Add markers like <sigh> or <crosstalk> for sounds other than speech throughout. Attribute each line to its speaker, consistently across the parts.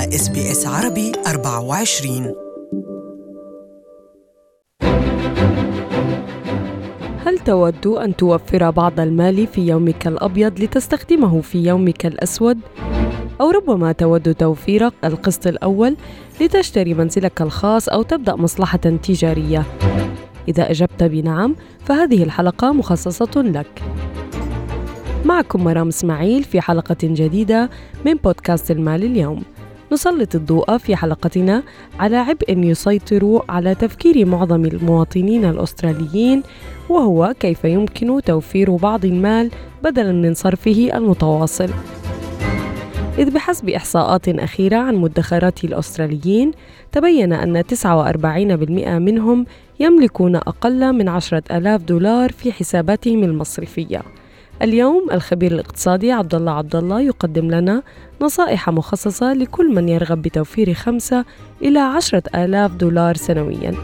Speaker 1: SBS عربي 24
Speaker 2: هل تود أن توفر بعض المال في يومك الأبيض لتستخدمه في يومك الأسود؟ أو ربما تود توفير القسط الأول لتشتري منزلك الخاص أو تبدأ مصلحة تجارية؟ إذا أجبت بنعم فهذه الحلقة مخصصة لك. معكم مرام إسماعيل في حلقة جديدة من بودكاست المال اليوم. نسلط الضوء في حلقتنا على عبء يسيطر على تفكير معظم المواطنين الأستراليين وهو كيف يمكن توفير بعض المال بدلا من صرفه المتواصل. إذ بحسب إحصاءات أخيرة عن مدخرات الأستراليين تبين أن 49% منهم يملكون أقل من عشرة ألاف دولار في حساباتهم المصرفية اليوم الخبير الاقتصادي عبد الله عبد الله يقدم لنا نصائح مخصصة لكل من يرغب بتوفير خمسة إلى عشرة آلاف دولار سنوياً.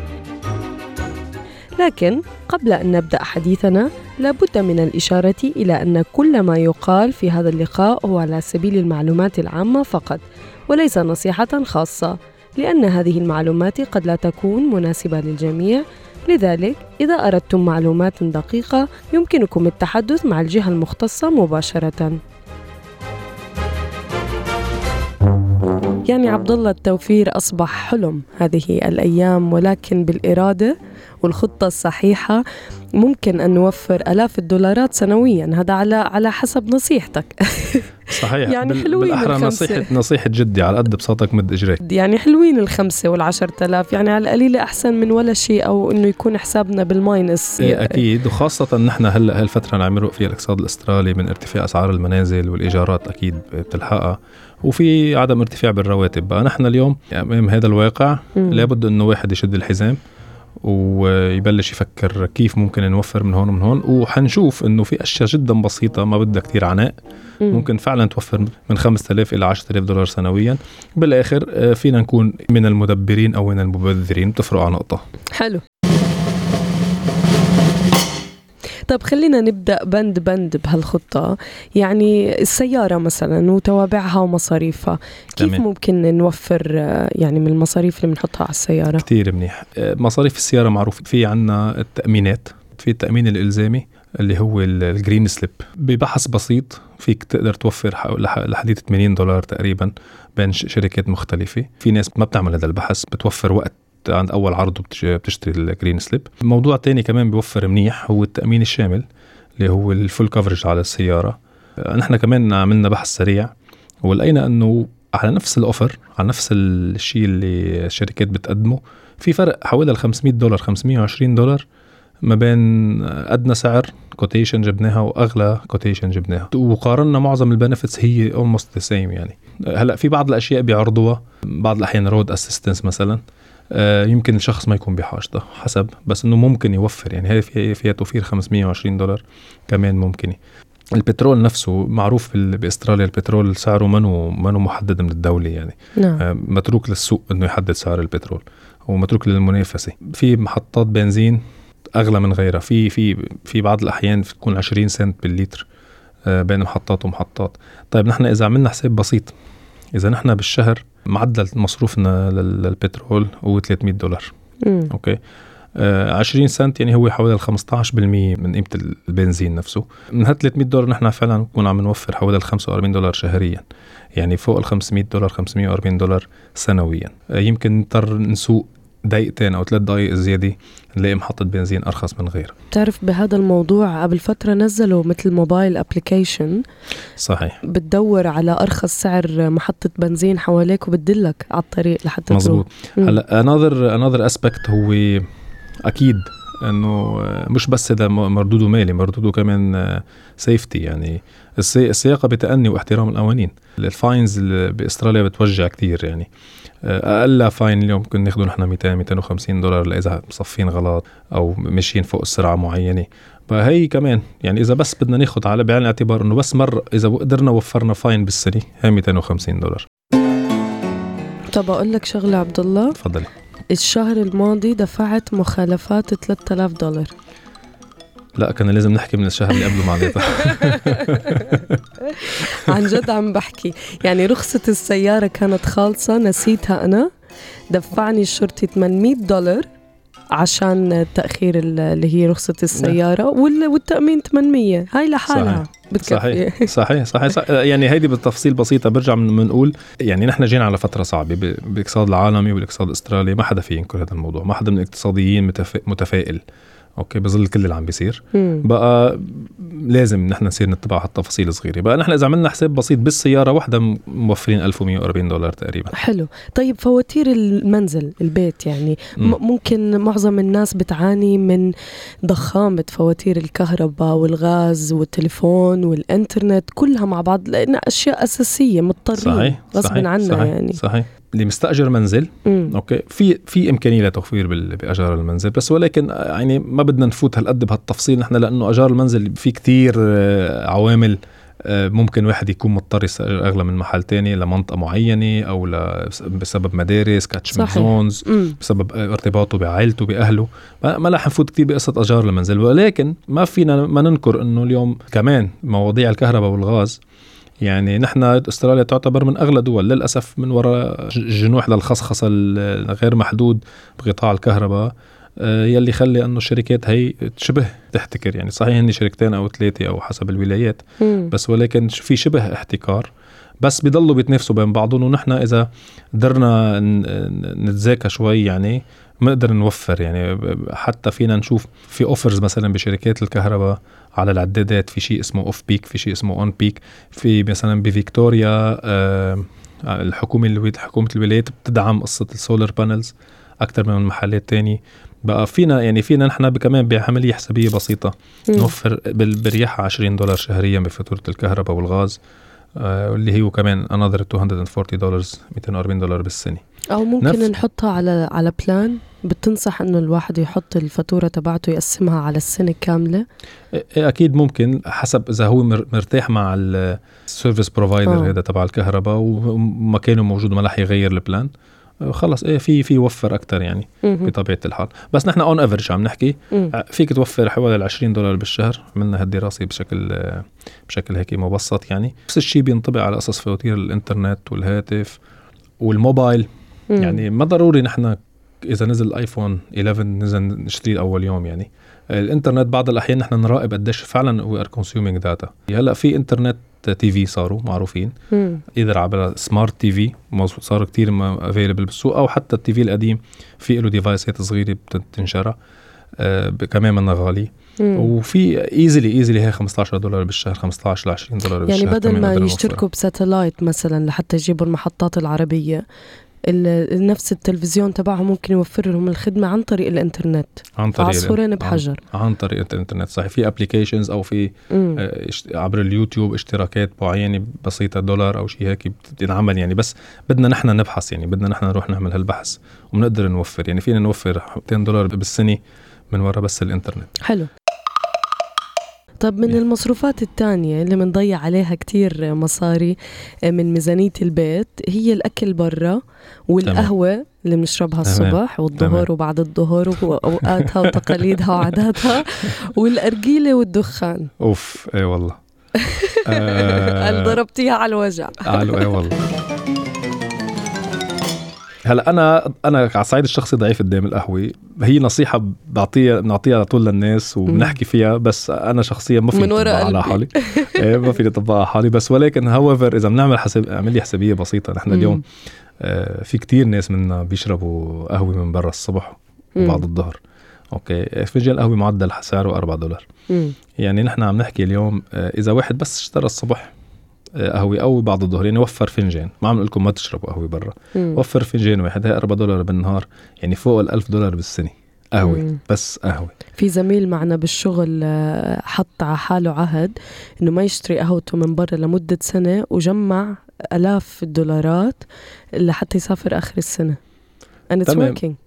Speaker 2: لكن قبل أن نبدأ حديثنا لابد من الإشارة إلى أن كل ما يقال في هذا اللقاء هو على سبيل المعلومات العامة فقط وليس نصيحة خاصة لأن هذه المعلومات قد لا تكون مناسبة للجميع لذلك إذا أردتم معلومات دقيقة يمكنكم التحدث مع الجهة المختصة مباشرة. يعني عبد الله التوفير أصبح حلم هذه الأيام ولكن بالإرادة والخطة الصحيحة ممكن أن نوفر آلاف الدولارات سنويا. هذا على على حسب نصيحتك. <laughs>
Speaker 3: صحيح.
Speaker 2: يعني
Speaker 3: بال-
Speaker 2: حلوين
Speaker 3: بالأحرى
Speaker 2: الخمسة.
Speaker 3: نصيحة نصيحة جدي على قد بساطك مد إجريك.
Speaker 2: يعني حلوين الخمسة والعشرة آلاف. يعني على القليلة أحسن من ولا شيء أو إنه يكون حسابنا بالماينس.
Speaker 3: إيه أكيد. وخاصة نحن هلا هالفترة اللي عم يمرق فيها الاقتصاد الأسترالي من ارتفاع أسعار المنازل والإيجارات أكيد بتلحقها. وفي عدم ارتفاع بالرواتب. بقى نحن اليوم أمام هذا الواقع. لابد إنه واحد يشد الحزام. ويبلش يفكر كيف ممكن نوفر من هون ومن هون. وحنشوف إنه في أشياء جدا بسيطة ما بدها كتير عناء.
Speaker 2: مم.
Speaker 3: ممكن فعلا توفر من 5000 إلى 10000 دولار سنويا. بالآخر آه، فينا نكون من المدبرين أو من المبذرين. بتفرق على نقطة.
Speaker 2: حلو. طب خلينا نبدأ بند بند بهالخطة. يعني السيارة مثلا وتوابعها ومصاريفها كيف
Speaker 3: تمام.
Speaker 2: ممكن نوفر آه، يعني من المصاريف اللي بنحطها على السيارة؟
Speaker 3: كتير منيح. آه، مصاريف السيارة معروف في عنا التأمينات. في التأمين الإلزامي اللي هو ال- ال green slip ببحث بسيط فيك تقدر توفر حو- لح- لحديت 80 دولار تقريبا بين شركات مختلفة. في ناس ما بتعمل هذا البحث بتوفر وقت عند أول عرض بتشتري ال green slip موضوع تاني كمان بيوفر منيح هو التأمين الشامل اللي هو ال full coverage على السيارة. آه، نحن كمان عملنا بحث سريع ولقينا إنه على نفس ال offer على نفس الشيء اللي الشركات بتقدمه في فرق حوالي ال 500 دولار 520 دولار ما بين أدنى سعر quotation جبناها وأغلى quotation جبناها. وقارنا معظم ال benefits هي almost the same يعني. هلأ في بعض الأشياء بيعرضوها بعض الأحيان road assistance مثلا. يمكن الشخص ما يكون بحاجته حسب. بس إنه ممكن يوفر يعني هي فيها توفير 520 دولار كمان ممكن. البترول نفسه معروف بأستراليا البترول سعره منه منه محدد من الدولة يعني.
Speaker 2: نعم.
Speaker 3: آه، متروك للسوق إنه يحدد سعر البترول ومتروك للمنافسة. في محطات بنزين أغلى من غيرها. في في في بعض الأحيان تكون 20 سنت باللتر آه، بين محطات ومحطات. طيب نحن إذا عملنا حساب بسيط إذا نحن بالشهر معدل مصروفنا لل- للبترول هو 300 دولار.
Speaker 2: مم.
Speaker 3: okay؟ آه 20 سنت يعني هو حوالي ال 15% من قيمة البنزين نفسه. من هال 300 دولار نحن فعلا بنكون عم نوفر حوالي ال 45 دولار شهريا. يعني فوق ال 500 دولار 540 دولار سنويا. آه يمكن نضطر نسوق دقيقتين أو ثلاث دقائق زيادة نلاقي محطة بنزين أرخص من غيرها.
Speaker 2: بتعرف بهذا الموضوع قبل فترة نزلوا مثل mobile application
Speaker 3: صحيح.
Speaker 2: بتدور على أرخص سعر محطة بنزين حواليك وبتدلك على الطريق لحتى
Speaker 3: مزبوط. هلا another another aspect هو أكيد إنه مش بس هذا مردوده مالي مردوده كمان safety يعني السياقة بتأني واحترام القوانين. ال fines بإستراليا بتوجع كتير يعني. آه، أقل fine اليوم ممكن ناخده نحن 200 250 دولار اذا مصفين غلط أو ماشيين فوق السرعة معينة. فهي كمان يعني إذا بس بدنا ناخد على بعين الاعتبار إنه بس مره إذا قدرنا وفرنا fine بالسنة هي 250 دولار.
Speaker 2: طب أقول لك شغلة عبد الله.
Speaker 3: تفضلي.
Speaker 2: الشهر الماضي دفعت مخالفات 3000 دولار.
Speaker 3: لا كان لازم نحكي من الشهر اللي قبله معناتها. <laughs> <laughs>
Speaker 2: عن جد عم بحكي. يعني رخصة السيارة كانت خالصة نسيتها أنا. دفعني الشرطي 800 دولار عشان تأخير اللي هي رخصة السيارة وال- والتأمين 800 هاي لحالها. بتكفي.
Speaker 3: صحيح. <laughs> صحيح صحيح, صحيح. يعني هيدي بالتفصيل بسيطة برجع من بنقول يعني نحن جينا على فترة صعبة ب- بالاقتصاد العالمي والاقتصاد الأسترالي ما حدا في ينكر هذا الموضوع. ما حدا من الاقتصاديين متفا- متفائل. okay بظل كل اللي عم بيصير.
Speaker 2: مم.
Speaker 3: بقى لازم نحن نصير نتبع هالتفاصيل الصغيرة. بقى نحن إذا عملنا حساب بسيط بالسيارة واحدة موفرين 1140 دولار تقريبا.
Speaker 2: حلو. طيب فواتير المنزل البيت يعني
Speaker 3: مم.
Speaker 2: م- ممكن معظم الناس بتعاني من ضخامة فواتير الكهرباء والغاز والتليفون والإنترنت كلها مع بعض لأنها أشياء أساسية مضطرين
Speaker 3: صحيح
Speaker 2: غصب عنا
Speaker 3: صحيح
Speaker 2: يعني.
Speaker 3: صحيح. اللي مستأجر منزل
Speaker 2: مم.
Speaker 3: okay في في إمكانية لتوفير بأجار المنزل بس ولكن يعني ما بدنا نفوت هالقد بهالتفصيل نحن لأنه أجار المنزل في كتير آه، عوامل آه، ممكن واحد يكون مضطر يستأجر أغلى من محل تاني لمنطقة معينة أو بسبب مدارس catchment.
Speaker 2: zones.
Speaker 3: بسبب ارتباطه بعائلته بأهله ما ما رح نفوت كثير بقصة أجار المنزل ولكن ما فينا ما ننكر إنه اليوم كمان مواضيع الكهرباء والغاز يعني نحن استراليا تعتبر من أغلى دول للأسف من وراء جنوح للخصخصة الغير محدود بقطاع الكهرباء آه، يلي خلي إنه الشركات هي شبه تحتكر يعني صحيح هن شركتين أو ثلاثة أو حسب الولايات
Speaker 2: مم.
Speaker 3: بس ولكن في شبه احتكار بس بيضلوا بيتنافسوا بين بعضهم ونحن إذا قدرنا نتذاكى شوي يعني بنقدر نوفر يعني حتى فينا نشوف في offers مثلا بشركات الكهرباء على العدادات في شيء اسمه off peak في شيء اسمه on peak في مثلا بفيكتوريا آه، الحكومة الو- حكومة الولايات بتدعم قصة ال solar panels أكثر من محلات تاني بقى فينا يعني فينا نحن كمان بعملية حسابية بسيطة
Speaker 2: مم.
Speaker 3: نوفر بال- بريحة 20 دولار شهريا بفاتورة الكهرباء والغاز آه، واللي هو كمان another 240 دولار 240 دولار بالسنة
Speaker 2: أو ممكن
Speaker 3: نفس-
Speaker 2: نحطها على على plan بتنصح إنه الواحد يحط الفاتورة تبعته يقسمها على السنة كاملة
Speaker 3: إيه أكيد ممكن حسب إذا هو مر- مرتاح مع ال service provider
Speaker 2: آه.
Speaker 3: هذا تبع الكهرباء ومكانه موجود وما رح يغير ال plan آه، خلص إيه في في يوفر أكثر يعني
Speaker 2: مهم.
Speaker 3: بطبيعة الحال بس نحن on average عم نحكي
Speaker 2: مم.
Speaker 3: آه، فيك توفر حوالي ال 20 دولار بالشهر عملنا هالدراسة بشكل بشكل هيك مبسط يعني نفس الشيء بينطبق على قصص فواتير الإنترنت والهاتف والموبايل
Speaker 2: مم.
Speaker 3: يعني ما ضروري نحن إذا نزل iPhone 11 نزل نشتريه اول يوم يعني الإنترنت بعض الأحيان نحن نراقب قديش فعلا we are consuming data هلأ في إنترنت TV صاروا معروفين
Speaker 2: مم.
Speaker 3: إذا على smart TV صاروا كتير available بالسوق أو حتى ال TV القديم في له device ات صغيرة بتنشرى آه كمان منها غالي
Speaker 2: مم.
Speaker 3: وفي easily easily هي 15 دولار بالشهر 15 ل 20 دولار بالشهر
Speaker 2: يعني بدل ما. يشتركوا ب satellite مثلا لحتى يجيبوا المحطات العربية ال- نفس التلفزيون تبعهم ممكن يوفر لهم الخدمة عن طريق الإنترنت.
Speaker 3: عن طريق
Speaker 2: عصفورين
Speaker 3: عن-
Speaker 2: بحجر.
Speaker 3: عن طريق الإنترنت. صحيح في applications أو في. آه، عبر اليوتيوب اشتراكات معينة بسيطة دولار أو شيء هيك بتنعمل يعني. بس بدنا نحن نبحث يعني بدنا نحن نروح نعمل هالبحث وبنقدر نوفر. يعني فينا نوفر 200 دولار بالسنة من وراء بس الإنترنت.
Speaker 2: حلو. طب من
Speaker 3: Yeah.
Speaker 2: المصروفات التانية اللي بنضيع عليها كتير مصاري من ميزانية البيت هي الأكل برا والقهوة اللي بنشربها. الصبح والظهر. وبعد الظهر وأوقاتها وتقاليدها وعاداتها <laughs> والأرجيلة والدخان
Speaker 3: أوف اي والله <laughs>
Speaker 2: قال
Speaker 3: آه
Speaker 2: ضربتيها على الوجع
Speaker 3: قالوا اي والله <laughs> هلا أنا أنا على الصعيد الشخصي ضعيف قدام القهوة. هي نصيحة بعطيها بنعطيها على طول للناس وبنحكي فيها بس أنا شخصيا ما فيني أطبقها على. حالي. <laughs> إيه ما فيني أطبقها على حالي. بس ولكن however إذا بنعمل حساب عمليه حسابية بسيطة. نحن. اليوم آه في كتير ناس منا بيشربوا قهوة من برا الصبح وبعد الظهر. okay؟ فنجان قهوه معدل سعره 4 دولار.
Speaker 2: مم.
Speaker 3: يعني نحن عم نحكي اليوم آه، إذا واحد بس اشترى الصبح قهوة أو بعد الظهر يعني وفر فنجان ما عم لكم ما تشربوا قهوة برا. وفر فنجان واحد هي 4 دولار بالنهار يعني فوق ال 1000 دولار بالسنة قهوة
Speaker 2: مم.
Speaker 3: بس قهوة
Speaker 2: في زميل معنا بالشغل آه، حط على حاله عهد إنه ما يشتري قهوته من برا لمدة سنة وجمع آلاف الدولارات لحتى يسافر آخر السنة and it's
Speaker 3: تمام.
Speaker 2: working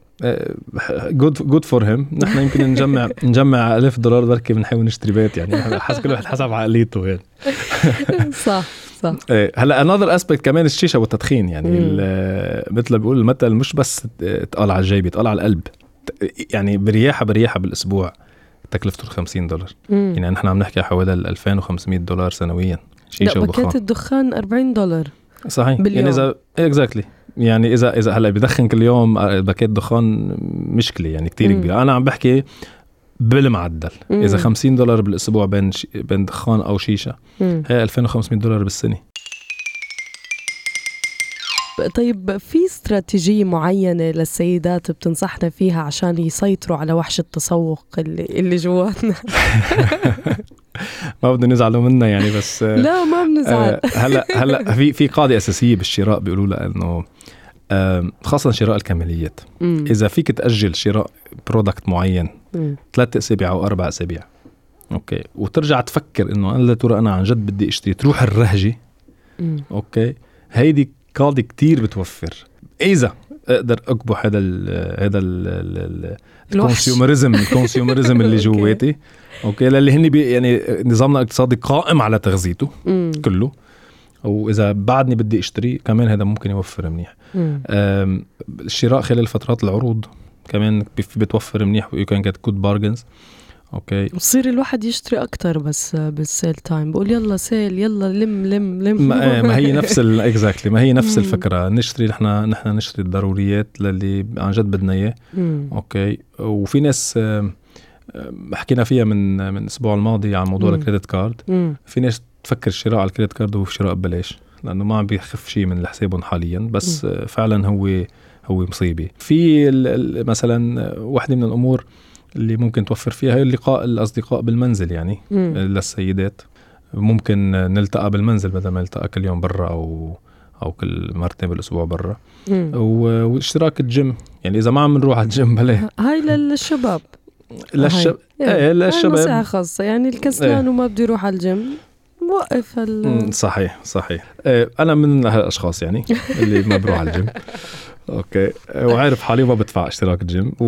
Speaker 3: good good for him نحن يمكن نجمع <laughs> نجمع 1000 دولار بركي بنحاول نشتري بيت يعني حسب كل واحد حسب عقليته يعني <laughs>
Speaker 2: صح صح. <laughs>
Speaker 3: إيه، هلا another aspect كمان الشيشة والتدخين يعني مثل ما بيقول المثل مش بس تقال على الجيب تقال على القلب. يعني بريحة بريحة بالأسبوع تكلفته ال 50 دولار.
Speaker 2: مم.
Speaker 3: يعني نحن عم نحكي حوالي ال 2500 دولار سنويا شيشة
Speaker 2: لا باكيت الدخان 40 دولار.
Speaker 3: صحيح
Speaker 2: باليوم.
Speaker 3: يعني اذا اكزاكتلي يعني اذا إذا هلأ بدخن كل يوم آه، باكيت دخان مشكلة يعني كتير
Speaker 2: مم.
Speaker 3: كبيرة أنا عم بحكي بالمعدل
Speaker 2: مم.
Speaker 3: إذا 50 دولار بالأسبوع بين ش... بين دخان أو شيشة
Speaker 2: مم.
Speaker 3: هي 2500 دولار بالسنة
Speaker 2: طيب في استراتيجية معينة للسيدات بتنصحنا فيها عشان يسيطروا على وحش التسوق اللي, اللي جواتنا <laughs> <laughs>
Speaker 3: ما بدنا نزعلوا منا يعني بس آه،
Speaker 2: لا ما بنزعل
Speaker 3: آه، هلأ هلأ <laughs> في في قاعدة أساسية بالشراء بيقولوا لها إنه خاصة شراء الكماليات
Speaker 2: مم.
Speaker 3: إذا فيك تأجل شراء product معين. ثلاث أسابيع أو أربع أسابيع okay وترجع تفكر إنه أنا لا ترى أنا عن جد بدي أشتري تروح الرهجة
Speaker 2: مم.
Speaker 3: okay هيدي قاعدة كتير بتوفر إذا أقدر أكبح هذا ال هذا ال.
Speaker 2: ال
Speaker 3: consumerism ال consumerism <laughs>
Speaker 2: اللي.
Speaker 3: جواتي. okay. للي هن يعني نظامنا الاقتصادي قائم على تغذيته. كله. وإذا بعدني بدي أشتري كمان هذا ممكن يوفر منيح. الشراء خلال فترات العروض كمان بتوفر منيح. you can get good bargains okay.
Speaker 2: بصير الواحد يشتري أكتر بس بال sale time بقول يلا sale يلا لم لم لم.
Speaker 3: ما, آه، ما هي نفس exactly <laughs> ما هي نفس
Speaker 2: مم.
Speaker 3: الفكرة. نشتري نحن نحن نشتري الضروريات للي عن جد بدنا إياه.
Speaker 2: مم.
Speaker 3: okay. وفي ناس حكينا فيها من من الأسبوع الماضي عن موضوع
Speaker 2: مم.
Speaker 3: ال credit card
Speaker 2: مم.
Speaker 3: في ناس تفكر الشراء على ال credit card هو شراء ببلاش لأنه ما عم بيخف شيء من حسابهم حاليا. بس آه، فعلا هو هو مصيبة. في مثلا واحدة من الأمور اللي ممكن توفر فيها هي اللقاء الأصدقاء بالمنزل يعني
Speaker 2: مم.
Speaker 3: للسيدات. ممكن نلتقى بالمنزل بدل ما نلتقى كل يوم برا أو أو كل مرتين بالأسبوع برا. واشتراك الجيم. يعني إذا ما عم نروح على الجيم بلا <laughs>
Speaker 2: هاي للشباب.
Speaker 3: للشب
Speaker 2: إيه. إيه نصيحة
Speaker 3: للشباب
Speaker 2: خاصة. يعني الكسلان
Speaker 3: إيه.
Speaker 2: وما بده يروح على الجيم وقف
Speaker 3: مم،
Speaker 2: ال
Speaker 3: صحيح صحيح. آه، أنا من هالأشخاص يعني اللي ما بروح على ال gym. <laughs> okay. وعارف حالي ما بدفع اشتراك الجيم. و...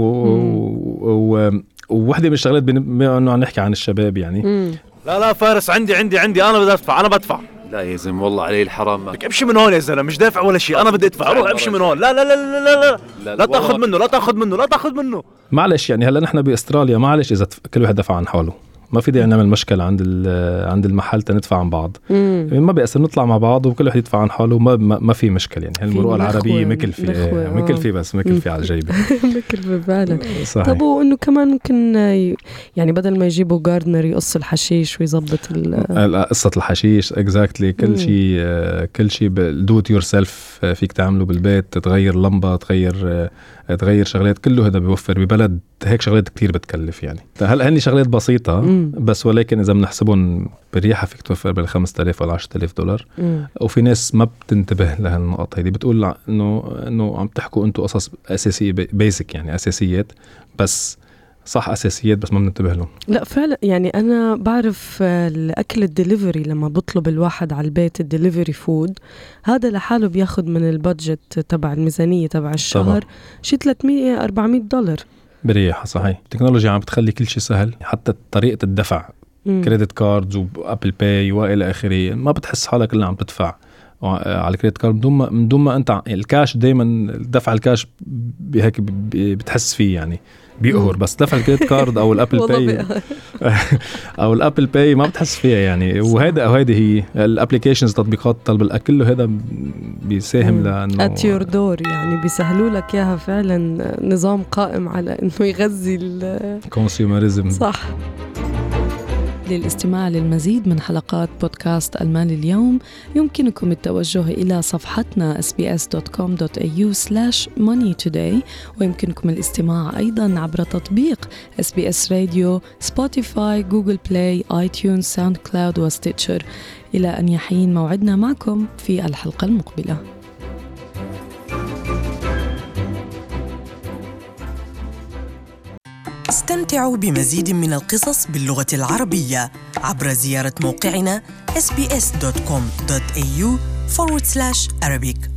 Speaker 3: و... ووحدة من الشغلات بن- بما إنه عم نحكي عن الشباب يعني.
Speaker 2: مم.
Speaker 4: لا لا فارس عندي عندي عندي. أنا بدي أدفع أنا بدفع. لا يا زلمة والله علي الحرام. لك امشي من هون يا زلمة مش دافع ولا شيء. أنا بدي أدفع روح امشي من هون. لا لا لا لا لا لا. لا تاخذ منه لا تاخذ منه لا تاخذ منه.
Speaker 3: معلش يعني هلا نحن بأستراليا معلش إذا كل واحد دفع عن حاله. ما في داعي نعمل مشكلة عند عند المحل تندفع عن بعض.
Speaker 2: مم.
Speaker 3: ما بيأثر نطلع مع بعض وكل واحد يدفع عن حاله ما ما, ما في مشكلة يعني. مكلفة
Speaker 2: نخوة،
Speaker 3: إيه،
Speaker 2: آه.
Speaker 3: مكلفة بس مكلفة على الجيبة. <laughs>
Speaker 2: بكلفة فعلا.
Speaker 3: صحيح.
Speaker 2: طب وإنه كمان ممكن يعني بدل ما يجيبوا gardener يقص الحشيش ويظبط
Speaker 3: قصة الحشيش exactly
Speaker 2: مم.
Speaker 3: كل شيء آه، كل شيء do it yourself فيك تعمله بالبيت تغير لمبة تغير آه، تغير شغلات كله هذا بيوفر ببلد هيك شغلات كتير بتكلف يعني هلأ هني شغلات بسيطة
Speaker 2: مم.
Speaker 3: بس ولكن إذا بنحسبهم بريحة فيك توفر بال 5000 ولا 10000 دولار
Speaker 2: مم.
Speaker 3: وفي ناس ما بتنتبه لهالنقط هيدي بتقول إنه إنه عم تحكوا أنتم قصص أساسية basic يعني أساسيات بس صح أساسيات بس ما بننتبه لهم.
Speaker 2: لا فعلا يعني أنا بعرف آه، الأكل الدليفري لما بطلب الواحد على البيت ال delivery food هذا لحاله بياخد من ال budget تبع الميزانية تبع الشهر شي 300 400 دولار.
Speaker 3: بريحة صحيح. التكنولوجيا عم بتخلي كل شيء سهل حتى طريقة الدفع.
Speaker 2: credit
Speaker 3: cards و Apple Pay وإلى آخره ما بتحس حالك إلا عم تدفع على ال credit card بدون ما من دون ما أنت الكاش دائما دفع الكاش هيك بتحس فيه يعني. بيقهر. بس دفع الكريدت كارد أو ال
Speaker 2: Apple
Speaker 3: Pay. <laughs>
Speaker 2: أو
Speaker 3: ال Apple Pay ما بتحس فيها يعني وهيدا أو هيدي هي ال applications تطبيقات طلب الأكل كله هذا بيساهم. لأنه
Speaker 2: ات يور دور يعني بيسهلوا لك إياها فعلا نظام قائم على إنه يغذي ال-
Speaker 3: consumerism
Speaker 2: صح للاستماع للمزيد من حلقات بودكاست المال اليوم. يمكنكم التوجه إلى صفحتنا sbs.com.au moneytoday ويمكنكم الاستماع أيضا عبر تطبيق SBS راديو سبوتيفاي جوجل بلاي آي تيونز ساوند كلاود وستيتشر. إلى أن يحين موعدنا معكم في الحلقة المقبلة.
Speaker 1: استمتعوا بمزيد من القصص باللغة العربية عبر زيارة موقعنا sbs.com.au forward slash Arabic.